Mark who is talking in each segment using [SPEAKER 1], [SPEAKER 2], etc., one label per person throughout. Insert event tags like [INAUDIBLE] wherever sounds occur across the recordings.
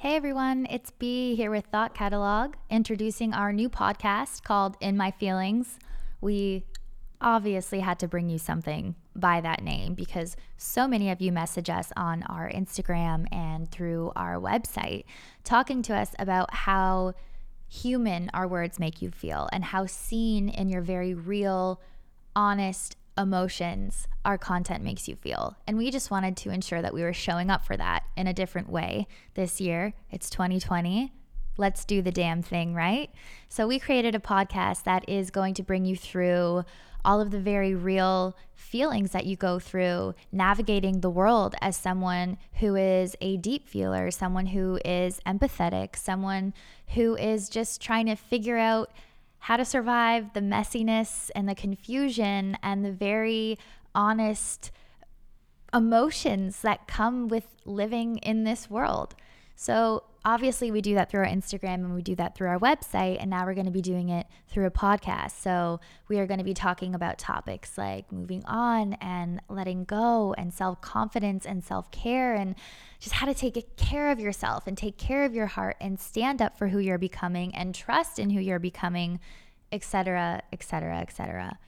[SPEAKER 1] Hey everyone, it's B here with Thought Catalog, introducing our new podcast called In My Feelings. We obviously had to bring you something by that name because so many of you message us on our Instagram and through our website talking to us about how human our words make you feel and how seen in your very real, honest, emotions our content makes you feel. And we just wanted to ensure that we were showing up for that in a different way this year. It's 2020. Let's do the damn thing, right? So we created a podcast that is going to bring you through all of the very real feelings that you go through navigating the world as someone who is a deep feeler, someone who is empathetic, someone who is just trying to figure out how to survive the messiness and the confusion and the very honest emotions that come with living in this world. So, obviously, we do that through our Instagram and we do that through our website. And now we're going to be doing it through a podcast. So, we are going to be talking about topics like moving on and letting go and self confidence and self care and just how to take care of yourself and take care of your heart and stand up for who you're becoming and trust in who you're becoming, etc., etc., etc.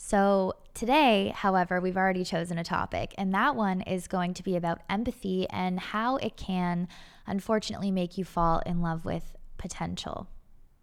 [SPEAKER 1] So, today, however, we've already chosen a topic, and that one is going to be about empathy and how it can unfortunately make you fall in love with potential.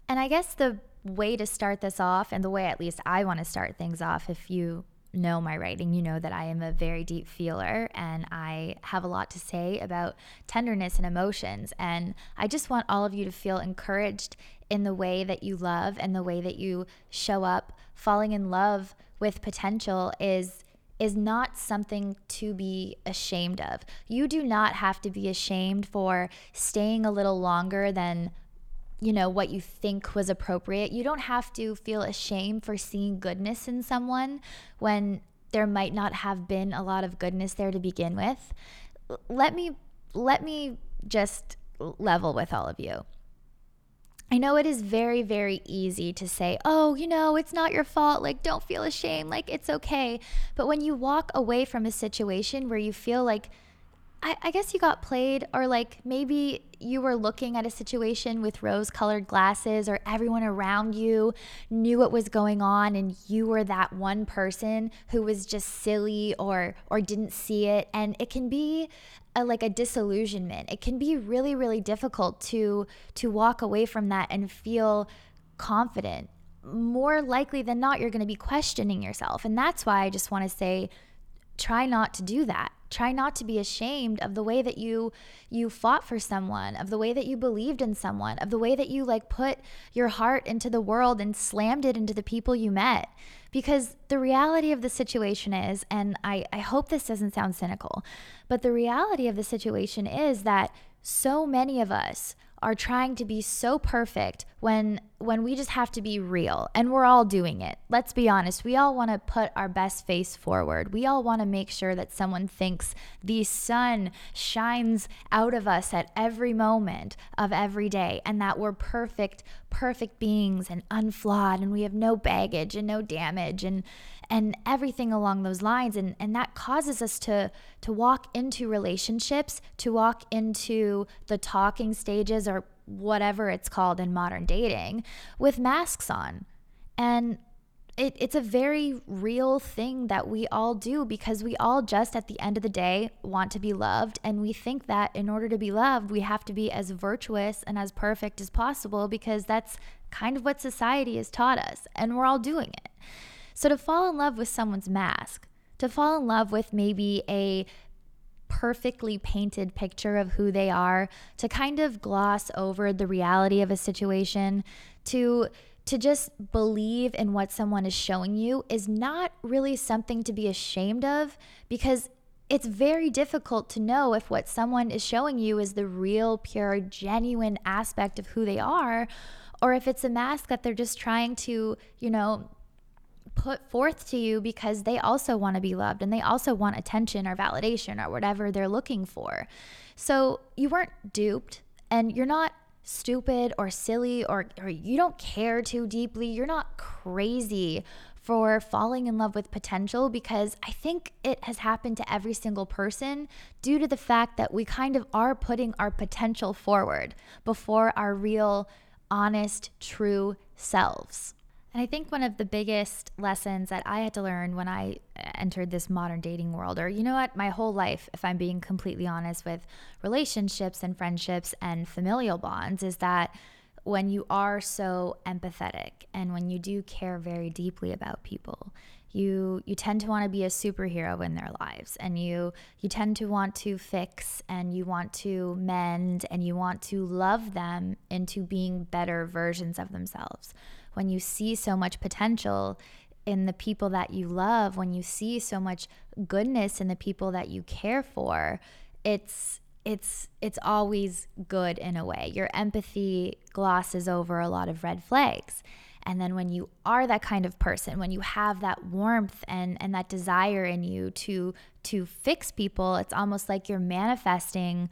[SPEAKER 1] And I guess the way to start this off, and the way at least I want to start things off, if you know my writing, you know that I am a very deep feeler and I have a lot to say about tenderness and emotions. And I just want all of you to feel encouraged in the way that you love and the way that you show up. Falling in love with potential is is not something to be ashamed of. You do not have to be ashamed for staying a little longer than you know what you think was appropriate. You don't have to feel ashamed for seeing goodness in someone when there might not have been a lot of goodness there to begin with. Let me let me just level with all of you. I know it is very, very easy to say, oh, you know, it's not your fault. Like, don't feel ashamed. Like, it's okay. But when you walk away from a situation where you feel like, I, I guess you got played, or like maybe you were looking at a situation with rose colored glasses, or everyone around you knew what was going on, and you were that one person who was just silly or, or didn't see it. And it can be a, like a disillusionment. It can be really, really difficult to to walk away from that and feel confident. More likely than not, you're going to be questioning yourself, and that's why I just want to say, try not to do that. Try not to be ashamed of the way that you you fought for someone, of the way that you believed in someone, of the way that you like put your heart into the world and slammed it into the people you met. Because the reality of the situation is, and I, I hope this doesn't sound cynical, but the reality of the situation is that so many of us are trying to be so perfect when when we just have to be real and we're all doing it. Let's be honest, we all want to put our best face forward. We all want to make sure that someone thinks the sun shines out of us at every moment of every day and that we're perfect perfect beings and unflawed and we have no baggage and no damage and and everything along those lines. And and that causes us to to walk into relationships to walk into the talking stages or whatever it's called in modern dating with masks on. And it, it's a very real thing that we all do because we all just at the end of the day want to be loved. And we think that in order to be loved we have to be as virtuous and as perfect as possible because that's kind of what society has taught us. And we're all doing it so to fall in love with someone's mask, to fall in love with maybe a perfectly painted picture of who they are, to kind of gloss over the reality of a situation, to to just believe in what someone is showing you is not really something to be ashamed of because it's very difficult to know if what someone is showing you is the real, pure, genuine aspect of who they are, or if it's a mask that they're just trying to, you know, put forth to you because they also want to be loved and they also want attention or validation or whatever they're looking for. So you weren't duped and you're not stupid or silly or, or you don't care too deeply. You're not crazy for falling in love with potential because I think it has happened to every single person due to the fact that we kind of are putting our potential forward before our real, honest, true selves. And I think one of the biggest lessons that I had to learn when I uh, entered this modern dating world, or you know what, my whole life, if I'm being completely honest with relationships and friendships and familial bonds, is that when you are so empathetic and when you do care very deeply about people you you tend to want to be a superhero in their lives and you you tend to want to fix and you want to mend and you want to love them into being better versions of themselves when you see so much potential in the people that you love when you see so much goodness in the people that you care for it's it's it's always good in a way. Your empathy glosses over a lot of red flags. And then when you are that kind of person, when you have that warmth and, and that desire in you to to fix people, it's almost like you're manifesting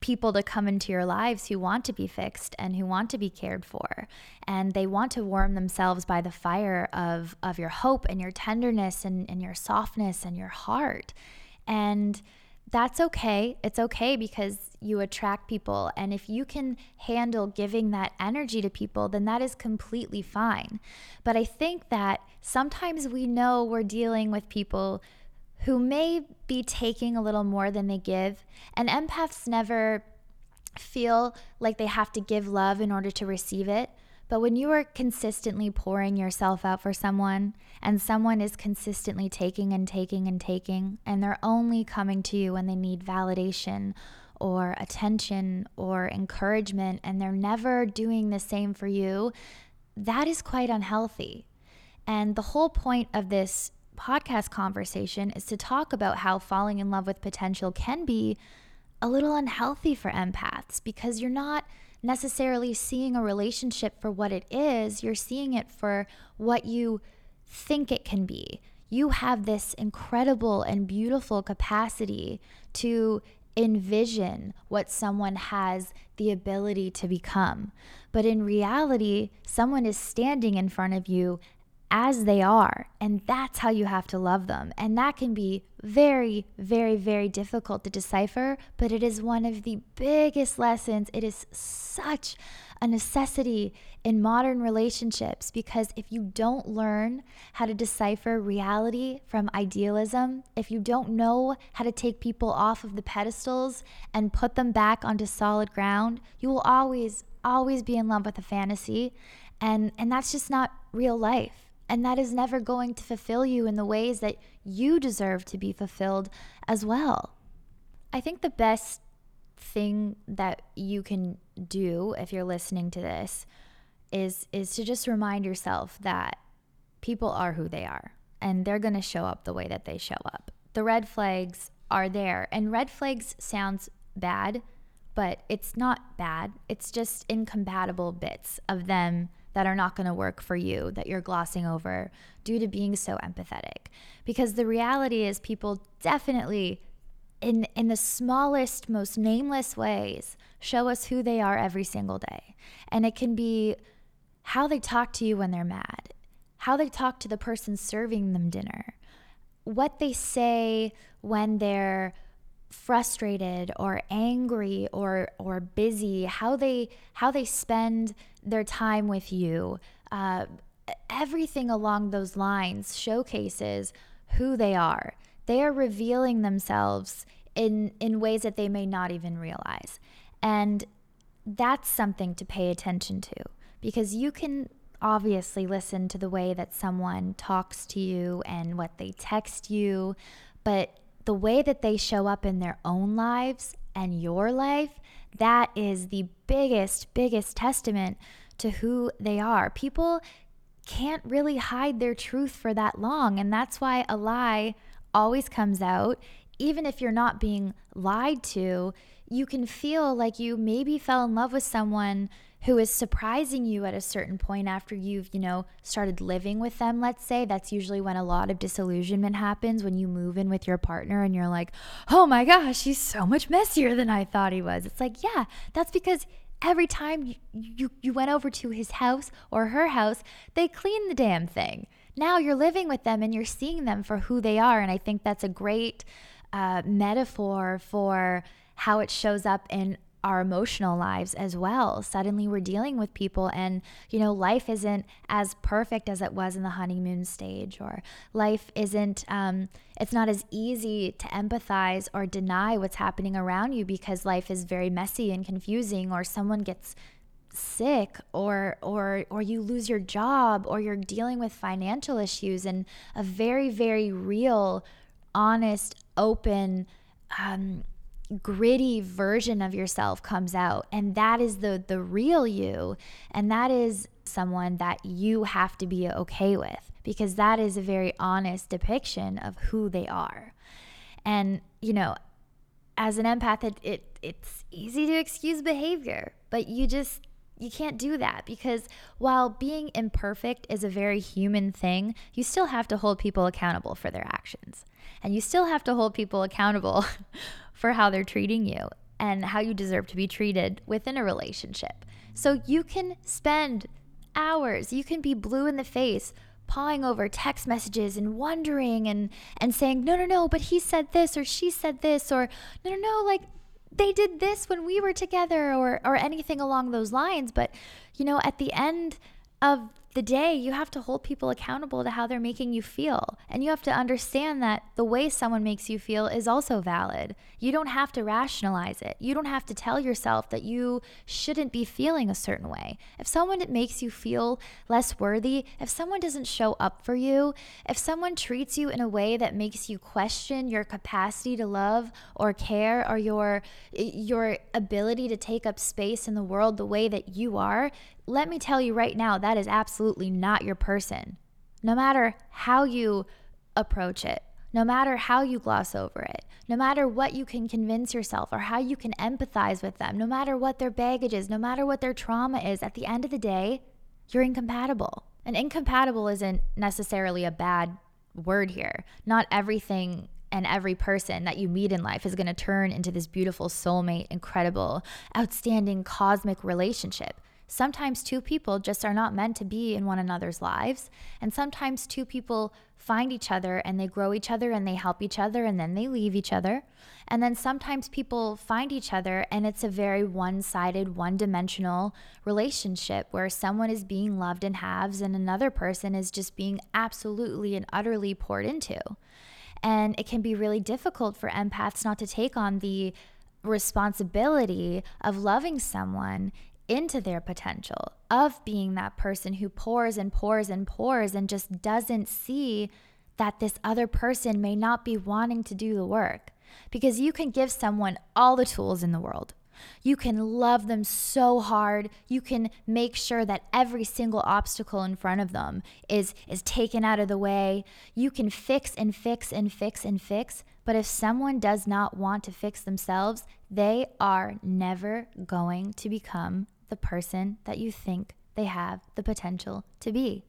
[SPEAKER 1] people to come into your lives who want to be fixed and who want to be cared for. And they want to warm themselves by the fire of, of your hope and your tenderness and, and your softness and your heart. And that's okay. It's okay because you attract people. And if you can handle giving that energy to people, then that is completely fine. But I think that sometimes we know we're dealing with people who may be taking a little more than they give. And empaths never feel like they have to give love in order to receive it. But when you are consistently pouring yourself out for someone and someone is consistently taking and taking and taking, and they're only coming to you when they need validation or attention or encouragement, and they're never doing the same for you, that is quite unhealthy. And the whole point of this podcast conversation is to talk about how falling in love with potential can be a little unhealthy for empaths because you're not necessarily seeing a relationship for what it is, you're seeing it for what you think it can be. You have this incredible and beautiful capacity to envision what someone has the ability to become. But in reality, someone is standing in front of you as they are. And that's how you have to love them. And that can be very, very, very difficult to decipher, but it is one of the biggest lessons. It is such a necessity in modern relationships because if you don't learn how to decipher reality from idealism, if you don't know how to take people off of the pedestals and put them back onto solid ground, you will always, always be in love with a fantasy. And, and that's just not real life. And that is never going to fulfill you in the ways that you deserve to be fulfilled as well. I think the best thing that you can do if you're listening to this is is to just remind yourself that people are who they are and they're going to show up the way that they show up. The red flags are there and red flags sounds bad, but it's not bad. It's just incompatible bits of them that are not going to work for you that you're glossing over due to being so empathetic. Because the reality is, people definitely, in, in the smallest, most nameless ways, show us who they are every single day. And it can be how they talk to you when they're mad, how they talk to the person serving them dinner, what they say when they're frustrated or angry or or busy how they how they spend their time with you. Uh, everything along those lines showcases who they are. They are revealing themselves in in ways that they may not even realize. And that's something to pay attention to because you can obviously listen to the way that someone talks to you and what they text you but the way that they show up in their own lives and your life, that is the biggest, biggest testament to who they are. People can't really hide their truth for that long. And that's why a lie always comes out. Even if you're not being lied to, you can feel like you maybe fell in love with someone who is surprising you at a certain point after you've, you know, started living with them, let's say. That's usually when a lot of disillusionment happens when you move in with your partner and you're like, oh my gosh, he's so much messier than I thought he was. It's like, yeah, that's because every time you, you, you went over to his house or her house, they cleaned the damn thing. now you're living with them and you're seeing them for who they are. And I think that's a great uh, metaphor for how it shows up in our emotional lives as well. Suddenly we're dealing with people and you know life isn't as perfect as it was in the honeymoon stage or life isn't um it's not as easy to empathize or deny what's happening around you because life is very messy and confusing or someone gets sick or or or you lose your job or you're dealing with financial issues and a very very real honest open um gritty version of yourself comes out and that is the the real you and that is someone that you have to be okay with because that is a very honest depiction of who they are. And you know as an empath it, it it's easy to excuse behavior but you just you can't do that because while being imperfect is a very human thing, you still have to hold people accountable for their actions. And you still have to hold people accountable [LAUGHS] for how they're treating you and how you deserve to be treated within a relationship. So you can spend hours, you can be blue in the face pawing over text messages and wondering and and saying no no no but he said this or she said this or no no no like they did this when we were together or or anything along those lines but you know at the end of the day, you have to hold people accountable to how they're making you feel. And you have to understand that the way someone makes you feel is also valid. You don't have to rationalize it. You don't have to tell yourself that you shouldn't be feeling a certain way. If someone makes you feel less worthy, if someone doesn't show up for you, if someone treats you in a way that makes you question your capacity to love or care or your your ability to take up space in the world the way that you are, let me tell you right now, that is absolutely not your person. No matter how you approach it, no matter how you gloss over it, no matter what you can convince yourself or how you can empathize with them, no matter what their baggage is, no matter what their trauma is, at the end of the day, you're incompatible. And incompatible isn't necessarily a bad word here. Not everything and every person that you meet in life is going to turn into this beautiful soulmate, incredible, outstanding cosmic relationship. Sometimes two people just are not meant to be in one another's lives. And sometimes two people find each other and they grow each other and they help each other and then they leave each other. And then sometimes people find each other and it's a very one sided, one dimensional relationship where someone is being loved in halves and another person is just being absolutely and utterly poured into. And it can be really difficult for empaths not to take on the responsibility of loving someone into their potential, of being that person who pours and pours and pours and just doesn't see that this other person may not be wanting to do the work. Because you can give someone all the tools in the world. You can love them so hard. You can make sure that every single obstacle in front of them is is taken out of the way. You can fix and fix and fix and fix, but if someone does not want to fix themselves, they are never going to become the person that you think they have the potential to be.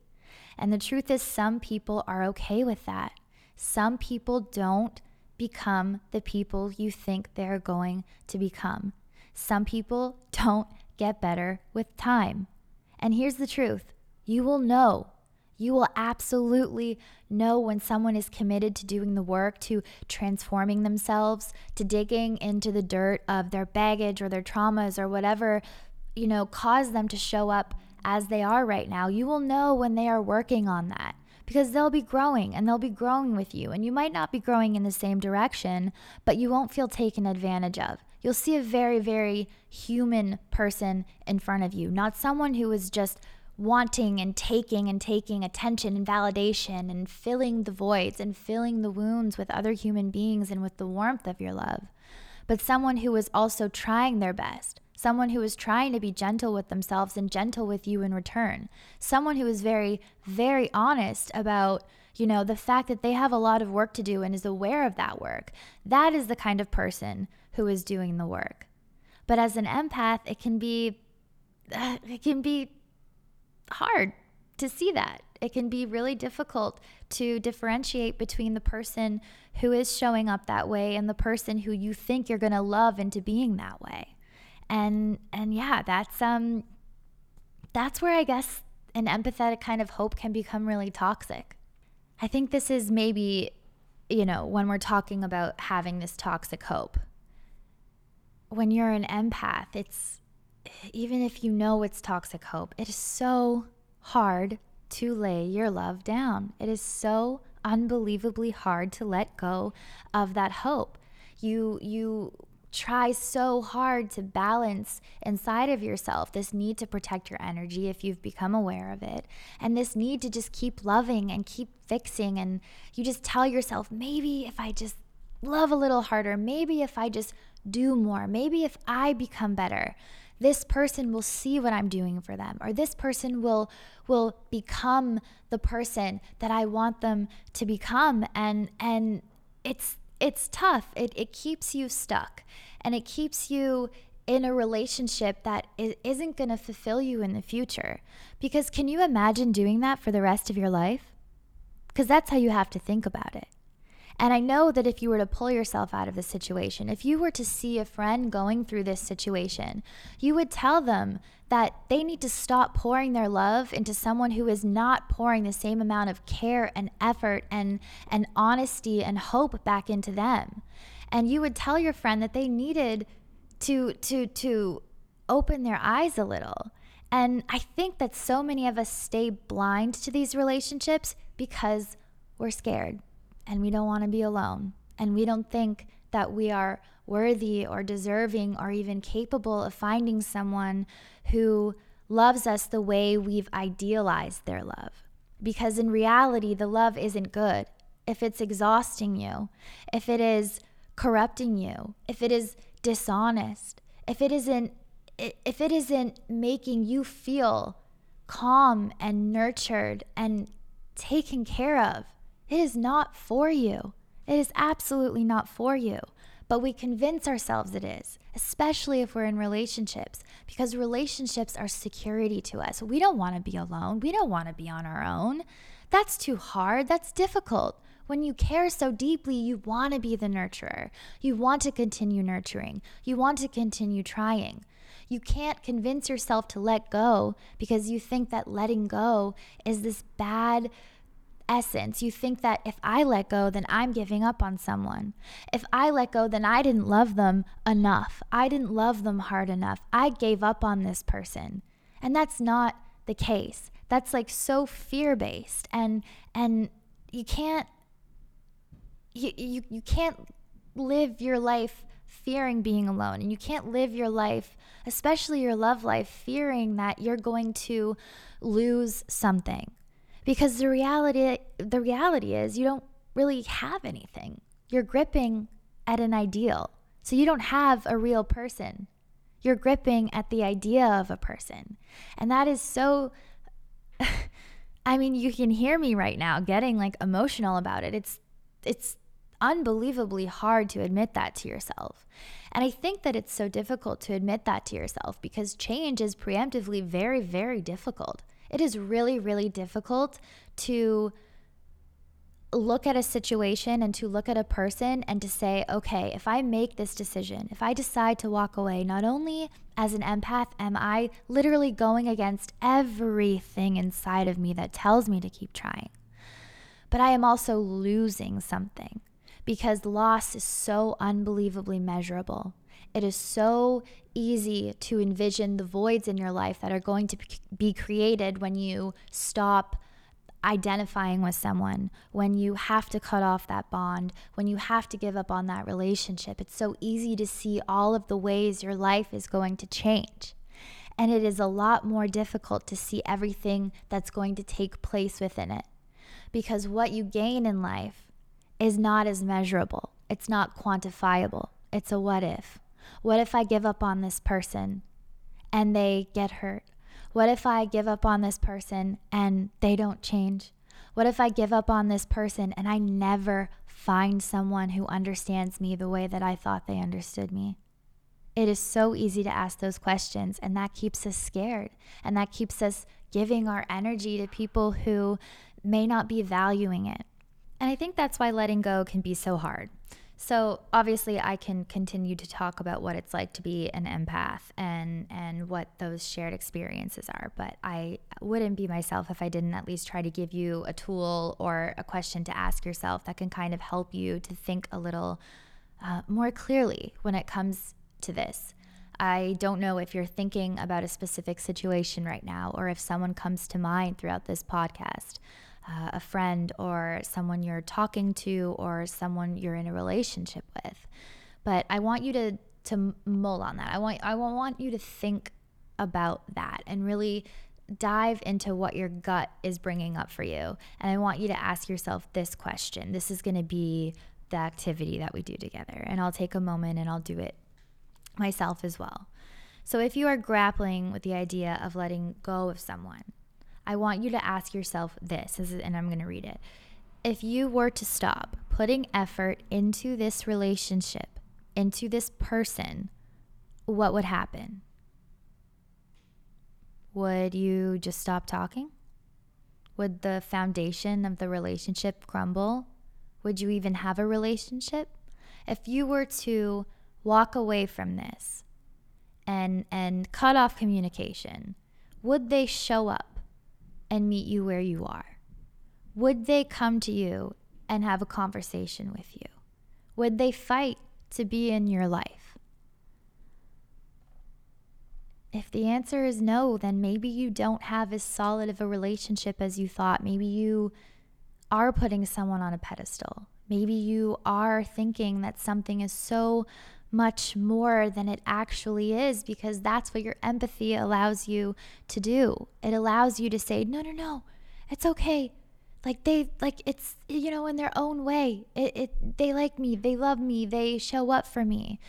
[SPEAKER 1] And the truth is, some people are okay with that. Some people don't become the people you think they're going to become. Some people don't get better with time. And here's the truth you will know. You will absolutely know when someone is committed to doing the work, to transforming themselves, to digging into the dirt of their baggage or their traumas or whatever you know, cause them to show up as they are right now, you will know when they are working on that because they'll be growing and they'll be growing with you. And you might not be growing in the same direction, but you won't feel taken advantage of. You'll see a very, very human person in front of you, not someone who is just wanting and taking and taking attention and validation and filling the voids and filling the wounds with other human beings and with the warmth of your love, but someone who is also trying their best someone who is trying to be gentle with themselves and gentle with you in return, someone who is very, very honest about, you know, the fact that they have a lot of work to do and is aware of that work. That is the kind of person who is doing the work. But as an empath, it can be, uh, it can be hard to see that. It can be really difficult to differentiate between the person who is showing up that way and the person who you think you're going to love into being that way and and yeah that's um that's where i guess an empathetic kind of hope can become really toxic. I think this is maybe, you know, when we're talking about having this toxic hope. When you're an empath, it's even if you know it's toxic hope, it is so hard to lay your love down. It is so unbelievably hard to let go of that hope. You you try so hard to balance inside of yourself this need to protect your energy if you've become aware of it, and this need to just keep loving and keep fixing. And you just tell yourself, maybe if I just love a little harder, maybe if I just do more, maybe if I become better this person will see what I'm doing for them or this person will will become the person that I want them to become and and it's it's tough. It, it keeps you stuck and it keeps you in a relationship that isn't going to fulfill you in the future. Because can you imagine doing that for the rest of your life? Because that's how you have to think about it. And I know that if you were to pull yourself out of the situation, if you were to see a friend going through this situation, you would tell them that they need to stop pouring their love into someone who is not pouring the same amount of care and effort and, and honesty and hope back into them. And you would tell your friend that they needed to to to open their eyes a little. And I think that so many of us stay blind to these relationships because we're scared and we don't want to be alone. And we don't think that we are worthy or deserving or even capable of finding someone who loves us the way we've idealized their love. Because in reality, the love isn't good. If it's exhausting you, if it is corrupting you, if it is dishonest, if it isn't if it isn't making you feel calm and nurtured and taken care of, it is not for you. It is absolutely not for you but we convince ourselves it is, especially if we're in relationships, because relationships are security to us. We don't want to be alone. We don't want to be on our own. That's too hard. That's difficult. When you care so deeply, you want to be the nurturer. You want to continue nurturing. You want to continue trying. You can't convince yourself to let go because you think that letting go is this bad essence, you think that if I let go, then I'm giving up on someone. If I let go, then I didn't love them enough. I didn't love them hard enough. I gave up on this person. And that's not the case. That's like so fear-based and and you can't you, you, you can't live your life fearing being alone and you can't live your life especially your love life fearing that you're going to lose something because the reality the reality is you don't really have anything. You're gripping at an ideal. So you don't have a real person. You're gripping at the idea of a person. And that is so [LAUGHS] I mean, you can hear me right now getting like emotional about it. It's it's unbelievably hard to admit that to yourself. And I think that it's so difficult to admit that to yourself because change is preemptively very, very difficult. It is really, really difficult to look at a situation and to look at a person and to say, okay, if I make this decision, if I decide to walk away, not only as an empath am I literally going against everything inside of me that tells me to keep trying, but I am also losing something because loss is so unbelievably measurable. It is so easy to envision the voids in your life that are going to be created when you stop identifying with someone, when you have to cut off that bond, when you have to give up on that relationship. It's so easy to see all of the ways your life is going to change. And it is a lot more difficult to see everything that's going to take place within it. Because what you gain in life is not as measurable, it's not quantifiable. It's a what if. What if I give up on this person and they get hurt? What if I give up on this person and they don't change? What if I give up on this person and I never find someone who understands me the way that I thought they understood me? It is so easy to ask those questions, and that keeps us scared. And that keeps us giving our energy to people who may not be valuing it. And I think that's why letting go can be so hard. So obviously I can continue to talk about what it's like to be an empath and and what those shared experiences are, but I wouldn't be myself if I didn't at least try to give you a tool or a question to ask yourself that can kind of help you to think a little uh, more clearly when it comes to this. I don't know if you're thinking about a specific situation right now or if someone comes to mind throughout this podcast uh, a friend or someone you're talking to or someone you're in a relationship with. But I want you to to mull on that. I want I want you to think about that and really dive into what your gut is bringing up for you. And I want you to ask yourself this question. This is going to be the activity that we do together. And I'll take a moment and I'll do it myself as well. So if you are grappling with the idea of letting go of someone, I want you to ask yourself this, and I'm going to read it. If you were to stop putting effort into this relationship, into this person, what would happen? Would you just stop talking? Would the foundation of the relationship crumble? Would you even have a relationship? If you were to walk away from this and and cut off communication, would they show up? And meet you where you are? Would they come to you and have a conversation with you? Would they fight to be in your life? If the answer is no, then maybe you don't have as solid of a relationship as you thought. Maybe you are putting someone on a pedestal. Maybe you are thinking that something is so much more than it actually is because that's what your empathy allows you to do. It allows you to say, no, no, no, it's okay. Like they, like it's, you know, in their own way. It, it, they like me, they love me, they show up for me.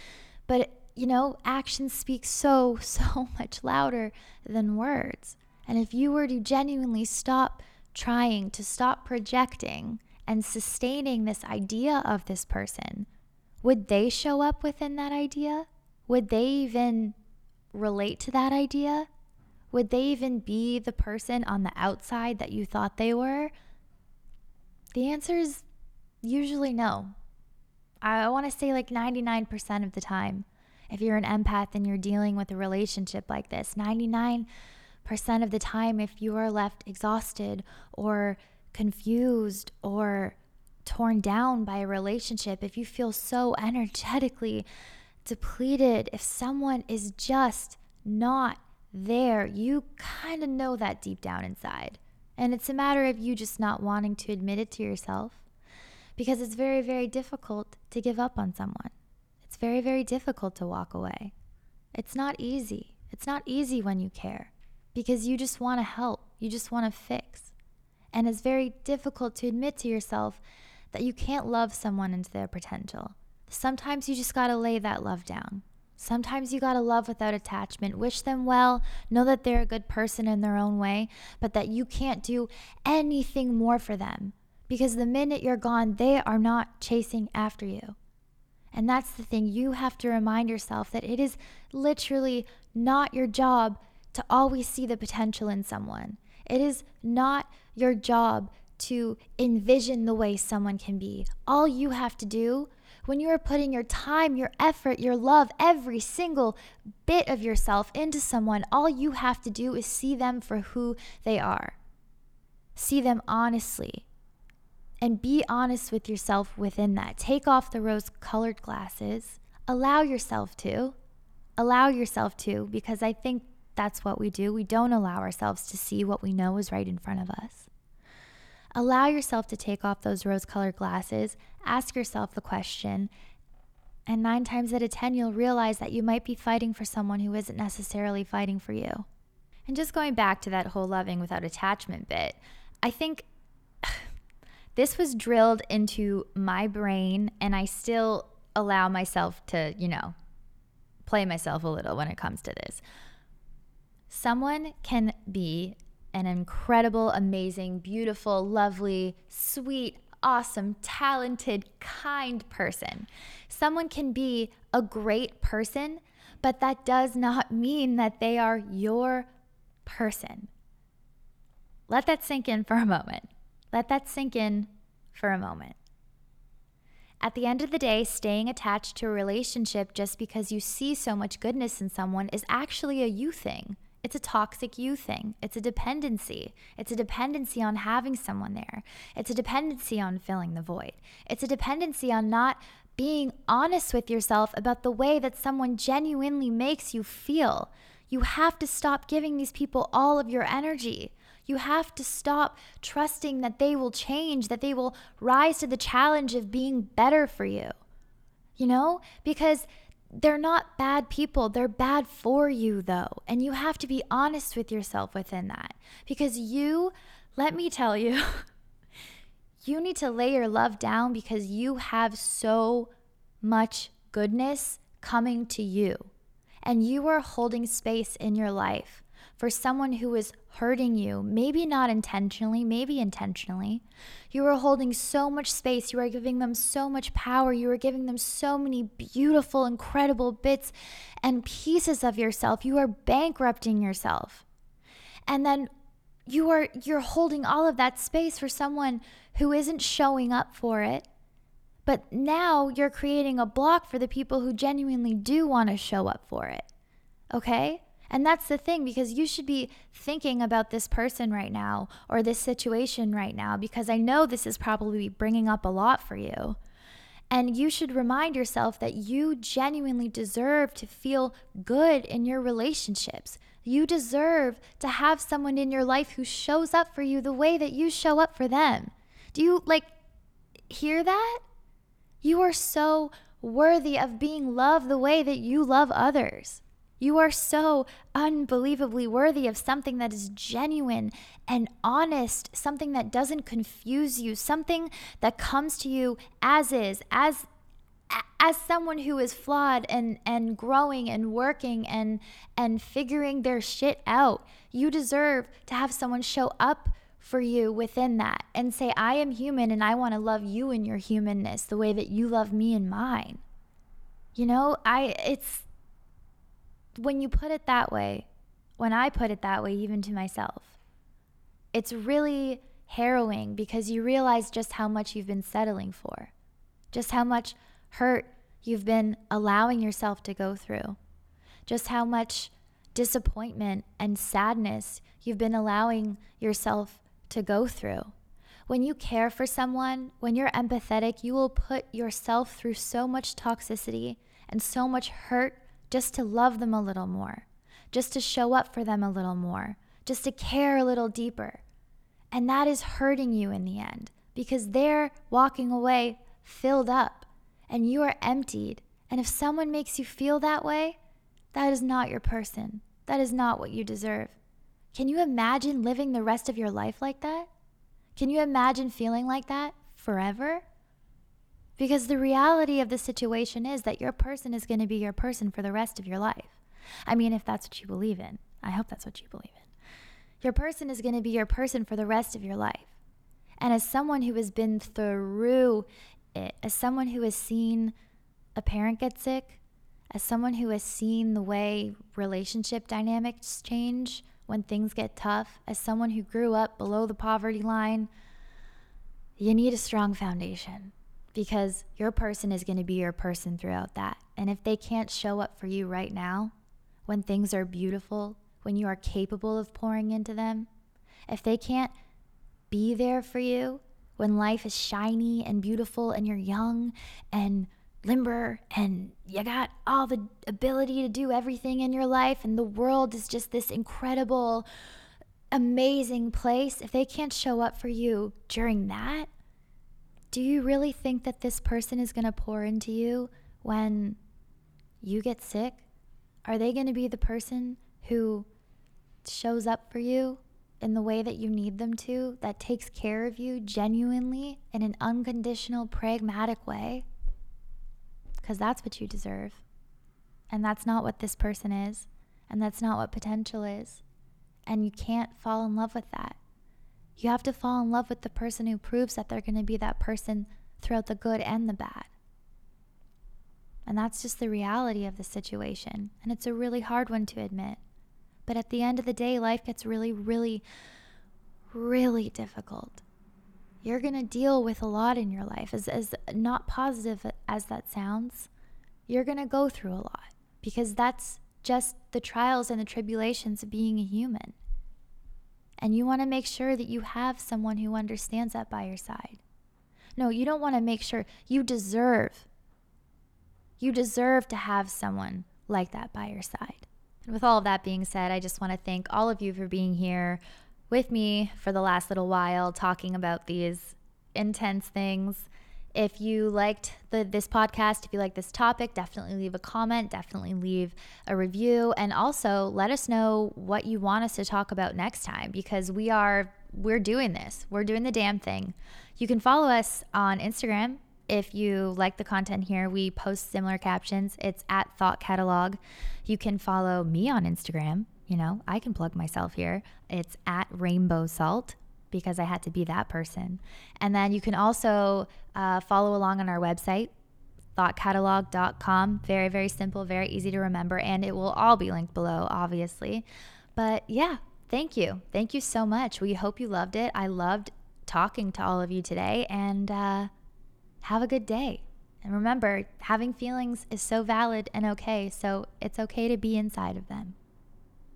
[SPEAKER 1] But, you know, actions speak so, [LAUGHS] so much louder than words. And if you were to genuinely stop trying to stop projecting and sustaining this idea of this person, would they show up within that idea? Would they even relate to that idea? Would they even be the person on the outside that you thought they were? The answer is usually no. I want to say like 99% of the time. If you're an empath and you're dealing with a relationship like this, 99% of the time, if you are left exhausted or confused or torn down by a relationship, if you feel so energetically depleted, if someone is just not there, you kind of know that deep down inside. And it's a matter of you just not wanting to admit it to yourself because it's very, very difficult to give up on someone. It's very, very difficult to walk away. It's not easy. It's not easy when you care because you just want to help, you just want to fix. And it's very difficult to admit to yourself that you can't love someone into their potential. Sometimes you just gotta lay that love down. Sometimes you gotta love without attachment, wish them well, know that they're a good person in their own way, but that you can't do anything more for them because the minute you're gone, they are not chasing after you. And that's the thing, you have to remind yourself that it is literally not your job to always see the potential in someone. It is not your job to envision the way someone can be. All you have to do when you are putting your time, your effort, your love, every single bit of yourself into someone, all you have to do is see them for who they are. See them honestly. And be honest with yourself within that. Take off the rose colored glasses. Allow yourself to. Allow yourself to, because I think that's what we do. We don't allow ourselves to see what we know is right in front of us. Allow yourself to take off those rose colored glasses, ask yourself the question, and nine times out of 10, you'll realize that you might be fighting for someone who isn't necessarily fighting for you. And just going back to that whole loving without attachment bit, I think [SIGHS] this was drilled into my brain, and I still allow myself to, you know, play myself a little when it comes to this. Someone can be an incredible, amazing, beautiful, lovely, sweet, awesome, talented, kind person. Someone can be a great person, but that does not mean that they are your person. Let that sink in for a moment. Let that sink in for a moment. At the end of the day, staying attached to a relationship just because you see so much goodness in someone is actually a you thing. It's a toxic you thing. It's a dependency. It's a dependency on having someone there. It's a dependency on filling the void. It's a dependency on not being honest with yourself about the way that someone genuinely makes you feel. You have to stop giving these people all of your energy. You have to stop trusting that they will change, that they will rise to the challenge of being better for you. You know, because they're not bad people. They're bad for you, though. And you have to be honest with yourself within that. Because you, let me tell you, [LAUGHS] you need to lay your love down because you have so much goodness coming to you. And you are holding space in your life for someone who is hurting you, maybe not intentionally, maybe intentionally. You are holding so much space. You are giving them so much power. You are giving them so many beautiful, incredible bits and pieces of yourself. You are bankrupting yourself. And then you are you're holding all of that space for someone who isn't showing up for it. But now you're creating a block for the people who genuinely do want to show up for it. Okay? And that's the thing because you should be thinking about this person right now or this situation right now because I know this is probably bringing up a lot for you. And you should remind yourself that you genuinely deserve to feel good in your relationships. You deserve to have someone in your life who shows up for you the way that you show up for them. Do you like hear that? You are so worthy of being loved the way that you love others. You are so unbelievably worthy of something that is genuine and honest, something that doesn't confuse you, something that comes to you as is, as as someone who is flawed and and growing and working and and figuring their shit out. You deserve to have someone show up for you within that and say I am human and I want to love you in your humanness the way that you love me in mine. You know, I it's when you put it that way, when I put it that way, even to myself, it's really harrowing because you realize just how much you've been settling for, just how much hurt you've been allowing yourself to go through, just how much disappointment and sadness you've been allowing yourself to go through. When you care for someone, when you're empathetic, you will put yourself through so much toxicity and so much hurt just to love them a little more, just to show up for them a little more, just to care a little deeper. And that is hurting you in the end because they're walking away filled up and you are emptied. And if someone makes you feel that way, that is not your person. That is not what you deserve. Can you imagine living the rest of your life like that? Can you imagine feeling like that forever? Because the reality of the situation is that your person is going to be your person for the rest of your life. I mean, if that's what you believe in. I hope that's what you believe in. Your person is going to be your person for the rest of your life. And as someone who has been through it, as someone who has seen a parent get sick, as someone who has seen the way relationship dynamics change when things get tough, as someone who grew up below the poverty line, you need a strong foundation because your person is going to be your person throughout that. And if they can't show up for you right now, when things are beautiful, when you are capable of pouring into them, if they can't be there for you when life is shiny and beautiful and you're young and limber and you got all the ability to do everything in your life and the world is just this incredible, amazing place, if they can't show up for you during that, do you really think that this person is going to pour into you when you get sick? Are they going to be the person who shows up for you in the way that you need them to, that takes care of you genuinely in an unconditional, pragmatic way? Because that's what you deserve. And that's not what this person is. And that's not what potential is. And you can't fall in love with that. You have to fall in love with the person who proves that they're going to be that person throughout the good and the bad. And that's just the reality of the situation. And it's a really hard one to admit. But at the end of the day, life gets really, really, really difficult. you're going to deal with a lot in your life. As, as not positive as that sounds, you're going to go through a lot because that's just the trials and the tribulations of being a human. And you want to make sure that you have someone who understands that by your side. No, you don't want to make sure you deserve. You deserve to have someone like that by your side. And with all of that being said, I just want to thank all of you for being here with me for the last little while talking about these intense things. If you liked the, this podcast, if you like this topic, definitely leave a comment, definitely leave a review, and also let us know what you want us to talk about next time because we are we're doing this. We're doing the damn thing. You can follow us on Instagram if you like the content here. We post similar captions. It's at Thought Catalog. You can follow me on Instagram you know, I can plug myself here. It's at Rainbow Salt because I had to be that person. And then you can also uh, follow along on our website, thoughtcatalog.com. Very, very simple, very easy to remember, and it will all be linked below, obviously. But yeah, thank you. Thank you so much. We hope you loved it. I loved talking to all of you today, and uh, have a good day. And remember, having feelings is so valid and okay, so it's okay to be inside of them.